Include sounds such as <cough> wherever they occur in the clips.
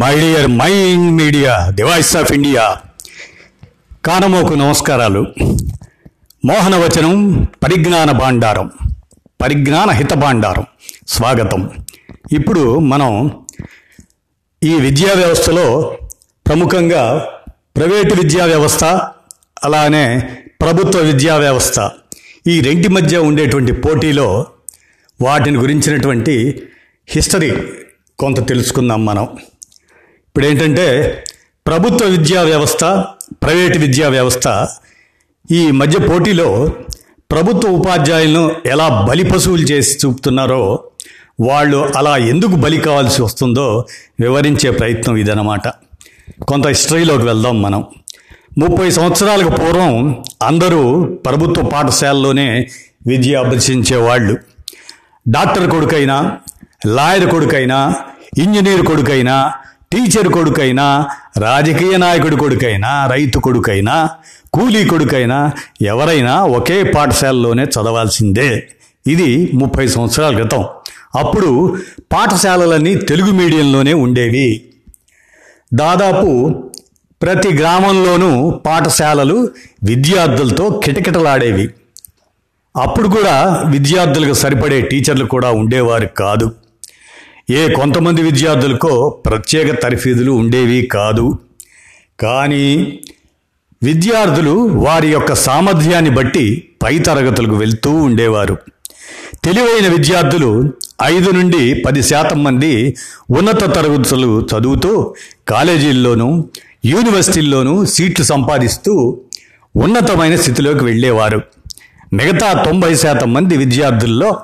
My dear my media the voice of India కానమోకు నమస్కారాలు. మోహనవచనం పరిజ్ఞాన భాండారం పరిజ్ఞాన హిత భాండారం. స్వాగతం. ఇప్పుడు మనం ఈ విద్యా వ్యవస్థలో ప్రముఖంగా ప్రైవేటు విద్యా వ్యవస్థ అలానే ప్రభుత్వ విద్యా వ్యవస్థ ఈ రెంటి మధ్య ఉండేటువంటి పోటీలో వాటిని గురించినటువంటి హిస్టరీ కొంత తెలుసుకుందాం మనం. ఇప్పుడు ఏంటంటే ప్రభుత్వ విద్యా వ్యవస్థ ప్రైవేటు విద్యా వ్యవస్థ ఈ మధ్య పోటీలో ప్రభుత్వ ఉపాధ్యాయులను ఎలా బలి పశువులు చేసి చూపుతున్నారో వాళ్ళు అలా ఎందుకు బలి కావాల్సి వస్తుందో వివరించే ప్రయత్నం ఇదనమాట కొంత హిస్టరీలోకి వెళ్దాం మనం. ముప్పై సంవత్సరాలకు పూర్వం అందరూ ప్రభుత్వ పాఠశాలలోనే విద్య అభ్యసించేవాళ్ళు. డాక్టర్ కొడుకైనా లాయర్ కొడుకైనా ఇంజనీర్ కొడుకైనా టీచర్ కొడుకైనా రాజకీయ నాయకుడి కొడుకైనా రైతు కొడుకైనా కూలీ కొడుకైనా ఎవరైనా ఒకే పాఠశాలలోనే చదవాల్సిందే. ఇది ముప్పై సంవత్సరాల క్రితం. అప్పుడు పాఠశాలలన్నీ తెలుగు మీడియంలోనే ఉండేవి. దాదాపు ప్రతి గ్రామంలోనూ పాఠశాలలు విద్యార్థులతో కిటకిటలాడేవి. అప్పుడు కూడా విద్యార్థులకు సరిపడే టీచర్లు కూడా ఉండేవారు కాదు. ఏ కొంతమంది విద్యార్థులకో ప్రత్యేక తరఫీదులు ఉండేవి కాదు. కానీ విద్యార్థులు వారి యొక్క సామర్థ్యాన్ని బట్టి పై తరగతులకు వెళ్తూ ఉండేవారు. తెలివైన విద్యార్థులు ఐదు నుండి పది శాతం మంది ఉన్నత తరగతులు చదువుతూ కాలేజీల్లోనూ యూనివర్సిటీల్లోనూ సీట్లు సంపాదిస్తూ ఉన్నతమైన స్థితిలోకి వెళ్ళేవారు. మిగతా తొంభై శాతం మంది విద్యార్థుల్లో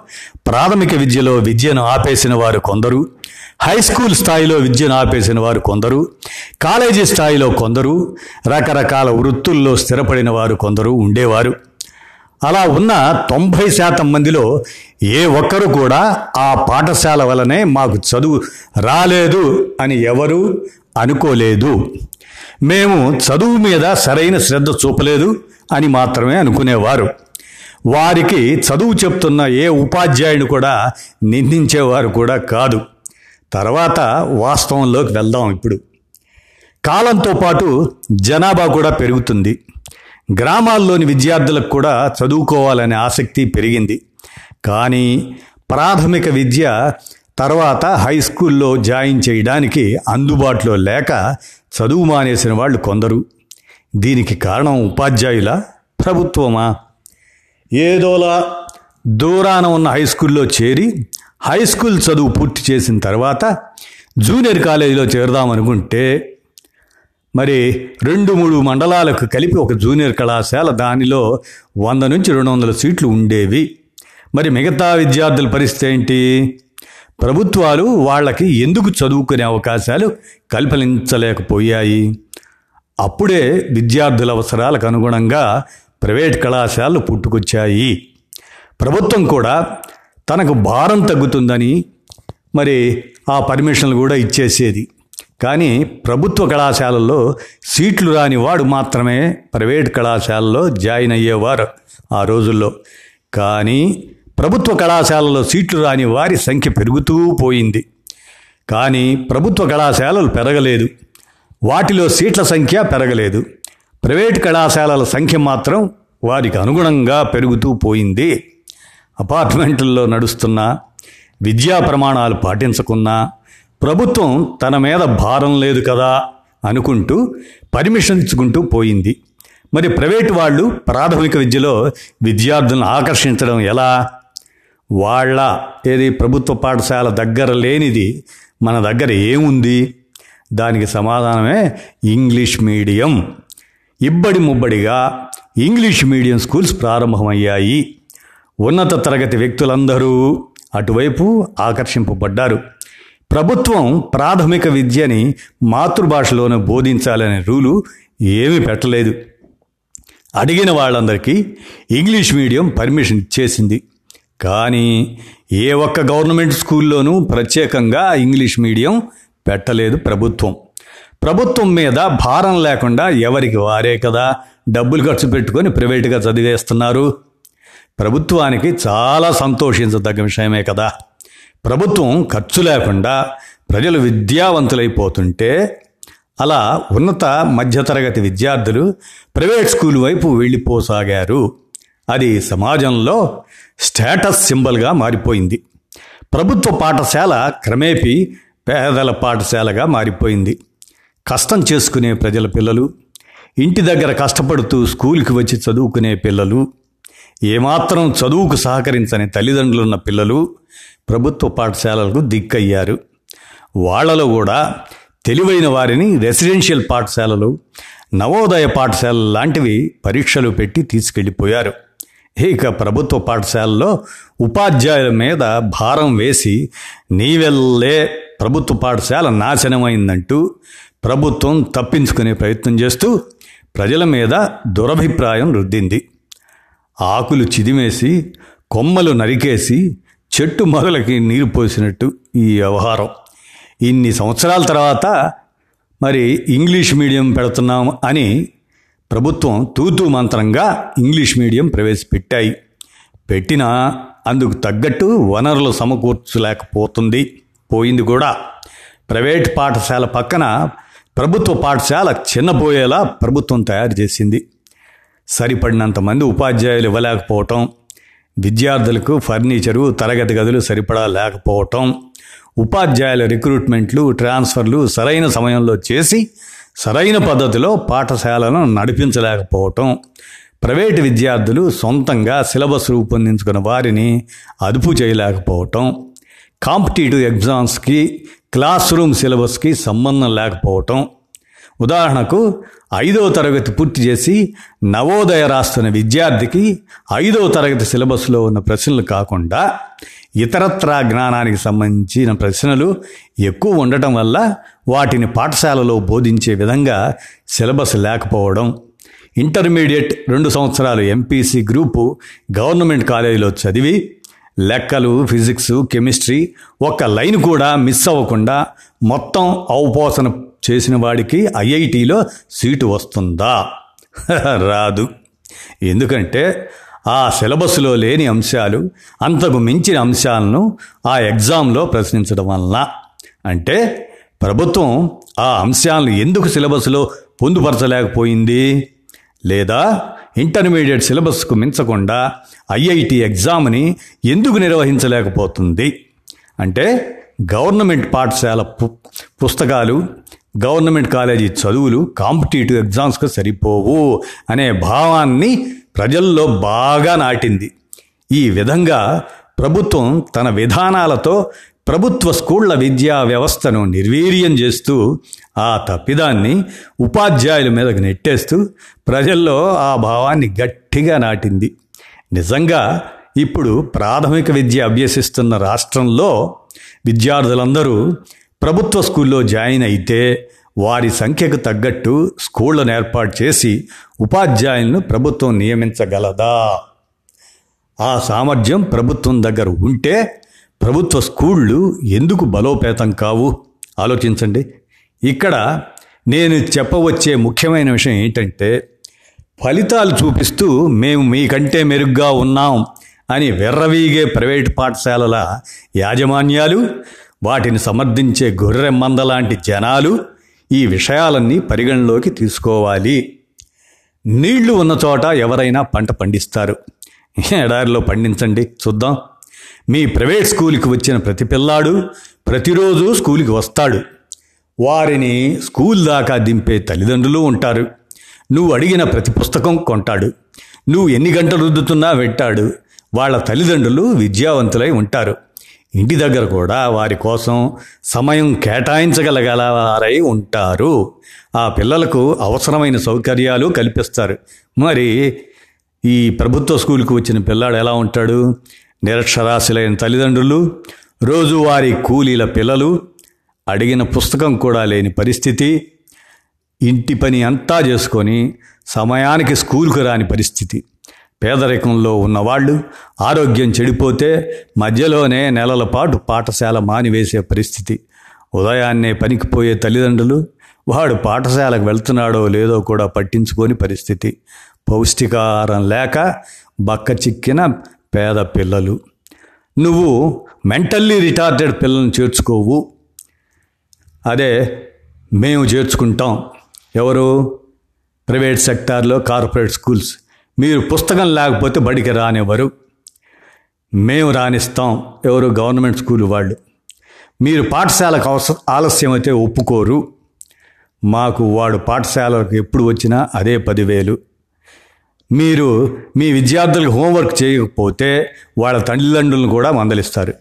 ప్రాథమిక విద్యలో విద్యను ఆపేసిన వారు కొందరు హై స్కూల్ స్థాయిలో విద్యను ఆపేసిన వారు కొందరు కాలేజీ స్థాయిలో కొందరు రకరకాల వృత్తుల్లో స్థిరపడిన వారు కొందరు ఉండేవారు. అలా ఉన్న తొంభై శాతం మందిలో ఏ ఒక్కరు కూడా ఆ పాఠశాల వలనే మాకు చదువు రాలేదు అని ఎవరు అనుకోలేదు. మేము చదువు మీద సరైన శ్రద్ధ చూపలేదు అని మాత్రమే అనుకునేవారు. వారికి చదువు చెప్తున్న ఏ ఉపాధ్యాయుడు కూడా నిందించేవారు కూడా కాదు. తర్వాత వాస్తవంలోకి వెళ్దాం ఇప్పుడు. కాలంతో పాటు జనాభా కూడా పెరుగుతుంది. గ్రామాల్లోని విద్యార్థులకు కూడా చదువుకోవాలనే ఆసక్తి పెరిగింది. కానీ ప్రాథమిక విద్య తర్వాత హై స్కూల్లో జాయిన్ చేయడానికి అందుబాటులో లేక చదువు మానేసిన వాళ్ళు కొందరు. దీనికి కారణం ఉపాధ్యాయుల ప్రభుత్వమా? ఏదోలా దూరాన ఉన్న హై స్కూల్లో చేరి హై స్కూల్ చదువు పూర్తి చేసిన తర్వాత జూనియర్ కాలేజీలో చేరదామనుకుంటే మరి రెండు మూడు మండలాలకు కలిపి ఒక జూనియర్ కళాశాల దానిలో వంద నుంచి రెండు వందల సీట్లు ఉండేవి. మరి మిగతా విద్యార్థుల పరిస్థితి ఏంటి? ప్రభుత్వాలు వాళ్ళకి ఎందుకు చదువుకునే అవకాశాలు కల్పించలేకపోయాయి అప్పుడే విద్యార్థుల అవసరాలకు అనుగుణంగా ప్రైవేట్ కళాశాలలు పుట్టుకొచ్చాయి. ప్రభుత్వం కూడా తనకు భారం తగ్గుతుందని మరి ఆ పర్మిషన్లు కూడా ఇచ్చేసేది. కానీ ప్రభుత్వ కళాశాలల్లో సీట్లు రాని వాడు మాత్రమే ప్రైవేట్ కళాశాలలో జాయిన్ అయ్యేవారు ఆ రోజుల్లో. కానీ ప్రభుత్వ కళాశాలలో సీట్లు రాని వారి సంఖ్య పెరుగుతూ పోయింది. కానీ ప్రభుత్వ కళాశాలలు పెరగలేదు. వాటిలో సీట్ల సంఖ్య పెరగలేదు. ప్రైవేట్ కళాశాలల సంఖ్య మాత్రం వారికి అనుగుణంగా పెరుగుతూ పోయింది. అపార్ట్మెంట్లలో నడుస్తున్న విద్యా ప్రమాణాలు పాటించకున్నా ప్రభుత్వం తన మీద భారం లేదు కదా అనుకుంటూ పర్మిషన్ ఇచ్చుకుంటూ పోయింది. మరి ప్రైవేటు వాళ్ళు ప్రాథమిక విద్యలో విద్యార్థులను ఆకర్షించడం ఎలా? వాళ్ళ ఏది ప్రభుత్వ పాఠశాల దగ్గర లేనిది మన దగ్గర ఏముంది? దానికి సమాధానమే ఇంగ్లీష్ మీడియం. ఇబ్బడి ముబ్బడిగా ఇంగ్లీష్ మీడియం స్కూల్స్ ప్రారంభమయ్యాయి. ఉన్నత తరగతి వ్యక్తులందరూ అటువైపు ఆకర్షింపబడ్డారు. ప్రభుత్వం ప్రాథమిక విద్యని మాతృభాషలోనే బోధించాలనే రూలు ఏమీ పెట్టలేదు. అడిగిన వాళ్ళందరికీ ఇంగ్లీష్ మీడియం పర్మిషన్ ఇచ్చేసింది. కానీ ఏ ఒక్క గవర్నమెంట్ స్కూల్లోనూ ప్రత్యేకంగా ఇంగ్లీష్ మీడియం పెట్టలేదు ప్రభుత్వం. ప్రభుత్వం మీద భారం లేకుండా ఎవరికి వారే కదా? డబ్బులు ఖర్చు పెట్టుకొని ప్రైవేటుగా చదివేస్తున్నారు. ప్రభుత్వానికి చాలా సంతోషించదగ్గ విషయమే కదా. ప్రభుత్వం ఖర్చు లేకుండా ప్రజలు విద్యావంతులైపోతుంటే అలా ఉన్నత మధ్యతరగతి విద్యార్థులు ప్రైవేట్ స్కూల్ వైపు వెళ్ళిపోసాగారు. అది సమాజంలో స్టేటస్ సింబల్గా మారిపోయింది. ప్రభుత్వ పాఠశాల క్రమేపీ పేదల పాఠశాలగా మారిపోయింది. కష్టం చేసుకునే ప్రజల పిల్లలు ఇంటి దగ్గర కష్టపడుతూ స్కూల్కి వచ్చి చదువుకునే పిల్లలు ఏమాత్రం చదువుకు సహకరించని తల్లిదండ్రులున్న పిల్లలు ప్రభుత్వ పాఠశాలలకు దిక్కయ్యారు వాళ్ళలో కూడా తెలివైన వారిని రెసిడెన్షియల్ పాఠశాలలు నవోదయ పాఠశాలలు లాంటివి పరీక్షలు పెట్టి తీసుకెళ్ళిపోయారు. ఇక ప్రభుత్వ పాఠశాలలో ఉపాధ్యాయుల మీద భారం వేసి నీవెల్లే ప్రభుత్వ పాఠశాల నాశనమైందంటూ ప్రభుత్వం తప్పించుకునే ప్రయత్నం చేస్తూ ప్రజల మీద దురభిప్రాయం రుద్దింది. ఆకులు చిదిమేసి కొమ్మలు నరికేసి చెట్టు మొదలకి నీరు పోసినట్టు ఈ వ్యవహారం. ఇన్ని సంవత్సరాల తర్వాత మరి ఇంగ్లీష్ మీడియం పెడుతున్నాం అని ప్రభుత్వం తూతూ మంత్రంగా ఇంగ్లీష్ మీడియం ప్రవేశపెట్టాయి. పెట్టినా అందుకు తగ్గట్టు వనరులు సమకూర్చలేకపోతుంది. పోయింది కూడా. ప్రైవేట్ పాఠశాల పక్కన ప్రభుత్వ పాఠశాల చిన్నపోయేలా ప్రభుత్వం తయారు చేసింది. సరిపడినంత మంది ఉపాధ్యాయులు ఇవ్వలేకపోవటం విద్యార్థులకు ఫర్నిచరు తరగతి గదులు సరిపడా లేకపోవటం ఉపాధ్యాయుల రిక్రూట్మెంట్లు ట్రాన్స్ఫర్లు సరైన సమయంలో చేసి సరైన పద్ధతిలో పాఠశాలను నడిపించలేకపోవటం ప్రైవేటు విద్యార్థులు సొంతంగా సిలబస్ రూపొందించుకున్న వారిని అదుపు చేయలేకపోవటం కాంపిటేటివ్ ఎగ్జామ్స్కి క్లాస్ రూమ్ సిలబస్కి సంబంధం లేకపోవటం. ఉదాహరణకు ఐదవ తరగతి పూర్తి చేసి నవోదయ రాస్తున్న విద్యార్థికి ఐదవ తరగతి సిలబస్లో ఉన్న ప్రశ్నలు కాకుండా ఇతరత్రా జ్ఞానానికి సంబంధించిన ప్రశ్నలు ఎక్కువ ఉండటం వల్ల వాటిని పాఠశాలలో బోధించే విధంగా సిలబస్ లేకపోవడం. ఇంటర్మీడియట్ రెండు సంవత్సరాలు ఎంపీసీ గ్రూపు గవర్నమెంట్ కాలేజీలో చదివి లెక్కలు ఫిజిక్స్ కెమిస్ట్రీ ఒక్క లైన్ కూడా మిస్ అవ్వకుండా మొత్తం అవపోసన చేసిన వాడికి ఐఐటిలో సీటు వస్తుందా? <laughs> రాదు. ఎందుకంటే ఆ సిలబస్లో లేని అంశాలు అంతకు మించిన అంశాలను ఆ ఎగ్జామ్లో ప్రశ్నించడం వలన. అంటే ప్రభుత్వం ఆ అంశాలను ఎందుకు సిలబస్లో పొందుపరచలేకపోయింది? లేదా ఇంటర్మీడియట్ సిలబస్కు మించకుండా ఐఐటి ఎగ్జామ్ని ఎందుకు నిర్వహించలేకపోతుంది? అంటే గవర్నమెంట్ పాఠశాల పు పుస్తకాలు గవర్నమెంట్ కాలేజీ చదువులు కాంపిటేటివ్ ఎగ్జామ్స్కి సరిపోవు అనే భావాన్ని ప్రజల్లో బాగా నాటింది. ఈ విధంగా ప్రభుత్వం తన విధానాలతో ప్రభుత్వ స్కూళ్ళ విద్యా వ్యవస్థను నిర్వీర్యం చేస్తూ ఆ తప్పిదాన్ని ఉపాధ్యాయుల మీదకు నెట్టేస్తూ ప్రజల్లో ఆ భావాన్ని గట్టిగా నాటింది. నిజంగా ఇప్పుడు ప్రాథమిక విద్య అభ్యసిస్తున్న రాష్ట్రంలో విద్యార్థులందరూ ప్రభుత్వ స్కూల్లో జాయిన్ అయితే వారి సంఖ్యకు తగ్గట్టు స్కూళ్ళను ఏర్పాటు చేసి ఉపాధ్యాయులను ప్రభుత్వం నియమించగలదా? ఆ సామర్థ్యం ప్రభుత్వం దగ్గర ఉంటే ప్రభుత్వ స్కూళ్ళు ఎందుకు బలోపేతం కావు? ఆలోచించండి. ఇక్కడ నేను చెప్పవచ్చే ముఖ్యమైన విషయం ఏంటంటే ఫలితాలు చూపిస్తూ మేము మీకంటే మెరుగ్గా ఉన్నాం అని వెర్రవీగే ప్రైవేటు పాఠశాలల యాజమాన్యాలు వాటిని సమర్థించే గొర్రెమ్మంద లాంటి జనాలు ఈ విషయాలన్నీ పరిగణలోకి తీసుకోవాలి. నీళ్ళు ఉన్న చోట ఎవరైనా పంట పండిస్తారు. ఎడారిలో పండించండి. చూద్దాం. మీ ప్రైవేట్ స్కూల్కి వచ్చిన ప్రతి పిల్లాడు ప్రతిరోజు స్కూల్కి వస్తాడు. వారిని స్కూల్ దాకా దింపే తల్లిదండ్రులు ఉంటారు. నువ్వు అడిగిన ప్రతి పుస్తకం కొంటాడు. నువ్వు ఎన్ని గంటలు రుద్దుతున్నా పెట్టాడు వాళ్ళ తల్లిదండ్రులు విద్యావంతులై ఉంటారు. ఇంటి దగ్గర కూడా వారి కోసం సమయం కేటాయించగలగలవారై ఉంటారు. ఆ పిల్లలకు అవసరమైన సౌకర్యాలు కల్పిస్తారు. మరి ఈ ప్రభుత్వ స్కూల్కి వచ్చిన పిల్లాడు ఎలా ఉంటాడు? నిరక్షరాశులైన తల్లిదండ్రులు రోజువారీ కూలీల పిల్లలు అడిగిన పుస్తకం కూడా లేని పరిస్థితి ఇంటి పని అంతా చేసుకొని సమయానికి స్కూల్కు రాని పరిస్థితి. పేదరికంలో ఉన్నవాళ్ళు ఆరోగ్యం చెడిపోతే మధ్యలోనే నెలల పాటు పాఠశాల మానివేసే పరిస్థితి. ఉదయాన్నే పనికిపోయే తల్లిదండ్రులు వాడు పాఠశాలకు వెళ్తున్నాడో లేదో కూడా పట్టించుకోని పరిస్థితి. పౌష్టికాహారం లేక బక్క చిక్కిన పేద పిల్లలు నువ్వు మెంటల్లీ రిటార్డెడ్ పిల్లల్ని చేర్చుకోవు. అదే మేము చేర్చుకుంటాం. ఎవరు? ప్రైవేట్ సెక్టార్లో కార్పొరేట్ స్కూల్స్. మీరు పుస్తకం లేకపోతే బడికి రానివ్వరు. మేము రాణిస్తాం. ఎవరు? గవర్నమెంట్ స్కూల్ వాళ్ళు. మీరు పాఠశాలకు అవస ఆలస్యం అయితే ఒప్పుకోరు. మాకు వాడు పాఠశాలకు ఎప్పుడు వచ్చినా అదే పదివేలు. మీరు మీ విద్యార్థులకు హోంవర్క్ చేయకపోతే వాళ్ళ తల్లిదండ్రులను కూడా మందలిస్తారు.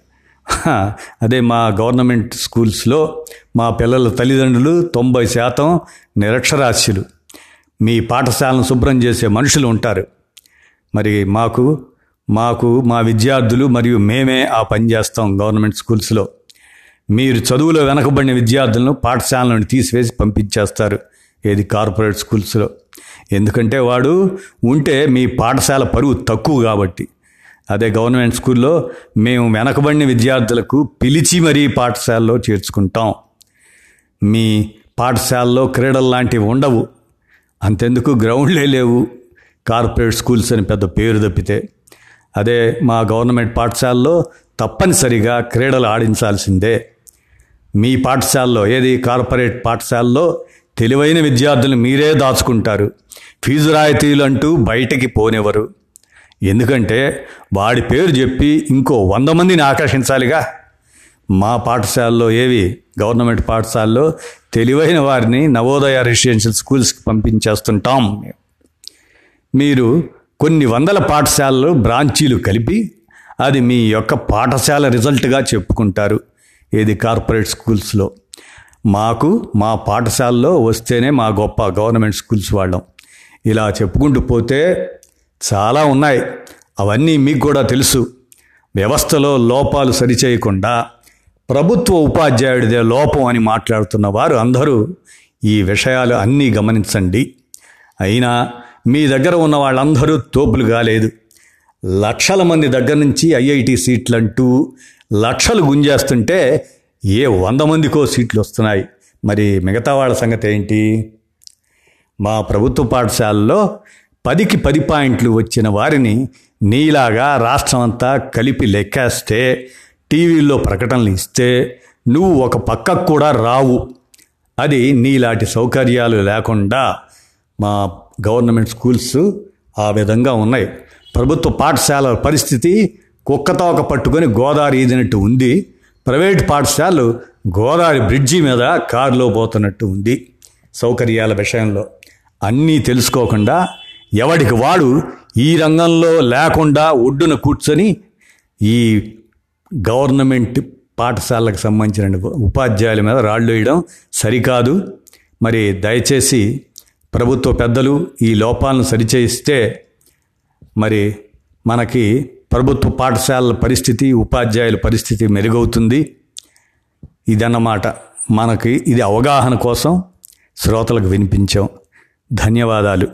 అదే మా గవర్నమెంట్ స్కూల్స్లో మా పిల్లల తల్లిదండ్రులు తొంభై శాతం నిరక్షరాస్యులు. మీ పాఠశాలను శుభ్రం చేసే మనుషులు ఉంటారు. మరి మాకు మాకు మా విద్యార్థులు మరియు మేమే ఆ పని చేస్తాం గవర్నమెంట్ స్కూల్స్లో. మీరు చదువులో వెనకబడిన విద్యార్థులను పాఠశాల నుండి తీసివేసి పంపించేస్తారు. ఏది కార్పొరేట్ స్కూల్స్లో. ఎందుకంటే వాడు ఉంటే మీ పాఠశాల పరువు తక్కువ కాబట్టి. అదే గవర్నమెంట్ స్కూల్లో మేము వెనకబడిన విద్యార్థులకు పిలిచి మరీ పాఠశాలలో చేర్చుకుంటాం. మీ పాఠశాలలో క్రీడలు లాంటివి ఉండవు. అంతెందుకు గ్రౌండ్లే లేవు. కార్పొరేట్ స్కూల్స్ అని పెద్ద పేరు తప్పితే. అదే మా గవర్నమెంట్ పాఠశాలలో తప్పనిసరిగా క్రీడలు ఆడించాల్సిందే. మీ పాఠశాలలో ఏది కార్పొరేట్ పాఠశాలలో తెలివైన విద్యార్థులు మీరే దాచుకుంటారు. ఫీజు రాయితీలు అంటూ బయటికి పోనివ్వరు. ఎందుకంటే వాడి పేరు చెప్పి ఇంకో వంద మందిని ఆకర్షించాలిగా. మా పాఠశాలలో ఏవి? గవర్నమెంట్ పాఠశాలలో తెలివైన వారిని నవోదయ రెసిడెన్షియల్ స్కూల్స్కి పంపించేస్తుంటాం మీరు కొన్ని వందల పాఠశాలలు బ్రాంచీలు కలిపి అది మీ యొక్క పాఠశాల రిజల్ట్గా చెప్పుకుంటారు. ఏది కార్పొరేట్ స్కూల్స్లో? మాకు మా పాఠశాలలో వస్తేనే మా గొప్ప గవర్నమెంట్ స్కూల్స్ వాళ్ళం. ఇలా చెప్పుకుంటూ పోతే చాలా ఉన్నాయి. అవన్నీ మీకు కూడా తెలుసు. వ్యవస్థలో లోపాలు సరిచేయకుండా ప్రభుత్వ ఉపాధ్యాయుడిదే లోపం అని మాట్లాడుతున్న వారు అందరూ ఈ విషయాలు అన్నీ గమనించండి. అయినా మీ దగ్గర ఉన్న వాళ్ళందరూ తోపులు కాలేదు. లక్షల మంది దగ్గర నుంచి ఐఐటి సీట్లు అంటూ లక్షలు గుంజేస్తుంటే ఏ వంద మందికో సీట్లు వస్తున్నాయి. మరి మిగతా వాళ్ళ సంగతి ఏంటి? మా ప్రభుత్వ పాఠశాలలో పదికి పది పాయింట్లు వచ్చిన వారిని నీలాగా రాష్ట్రం అంతా కలిపి లెక్కేస్తే టీవీల్లో ప్రకటనలు ఇస్తే నువ్వు ఒక పక్కకు కూడా రావు. అది నీలాంటి సౌకర్యాలు లేకుండా మా గవర్నమెంట్ స్కూల్స్ ఆ విధంగా ఉన్నాయి. ప్రభుత్వ పాఠశాలల పరిస్థితి కుక్కతోక పట్టుకొని గోదావరి ఈదినట్టు ఉంది. ప్రైవేట్ పాఠశాలలు గోదావరి బ్రిడ్జి మీద కారులో పోతున్నట్టు ఉంది. సౌకర్యాల విషయంలో అన్నీ తెలుసుకోకుండా ఎవడికి వాడు ఈ రంగంలో లేకుండా ఒడ్డున కూర్చొని ఈ గవర్నమెంట్ పాఠశాలకు సంబంధించిన ఉపాధ్యాయుల మీద రాళ్ళు వేయడం సరికాదు. మరి దయచేసి ప్రభుత్వ పెద్దలు ఈ లోపాలను సరిచేయిస్తే మరి మనకి ప్రభుత్వ పాఠశాలల పరిస్థితి ఉపాధ్యాయుల పరిస్థితి మెరుగవుతుంది. ఇదన్నమాట. మనకి ఇది అవగాహన కోసం శ్రోతలకు వినిపించాం. ధన్యవాదాలు.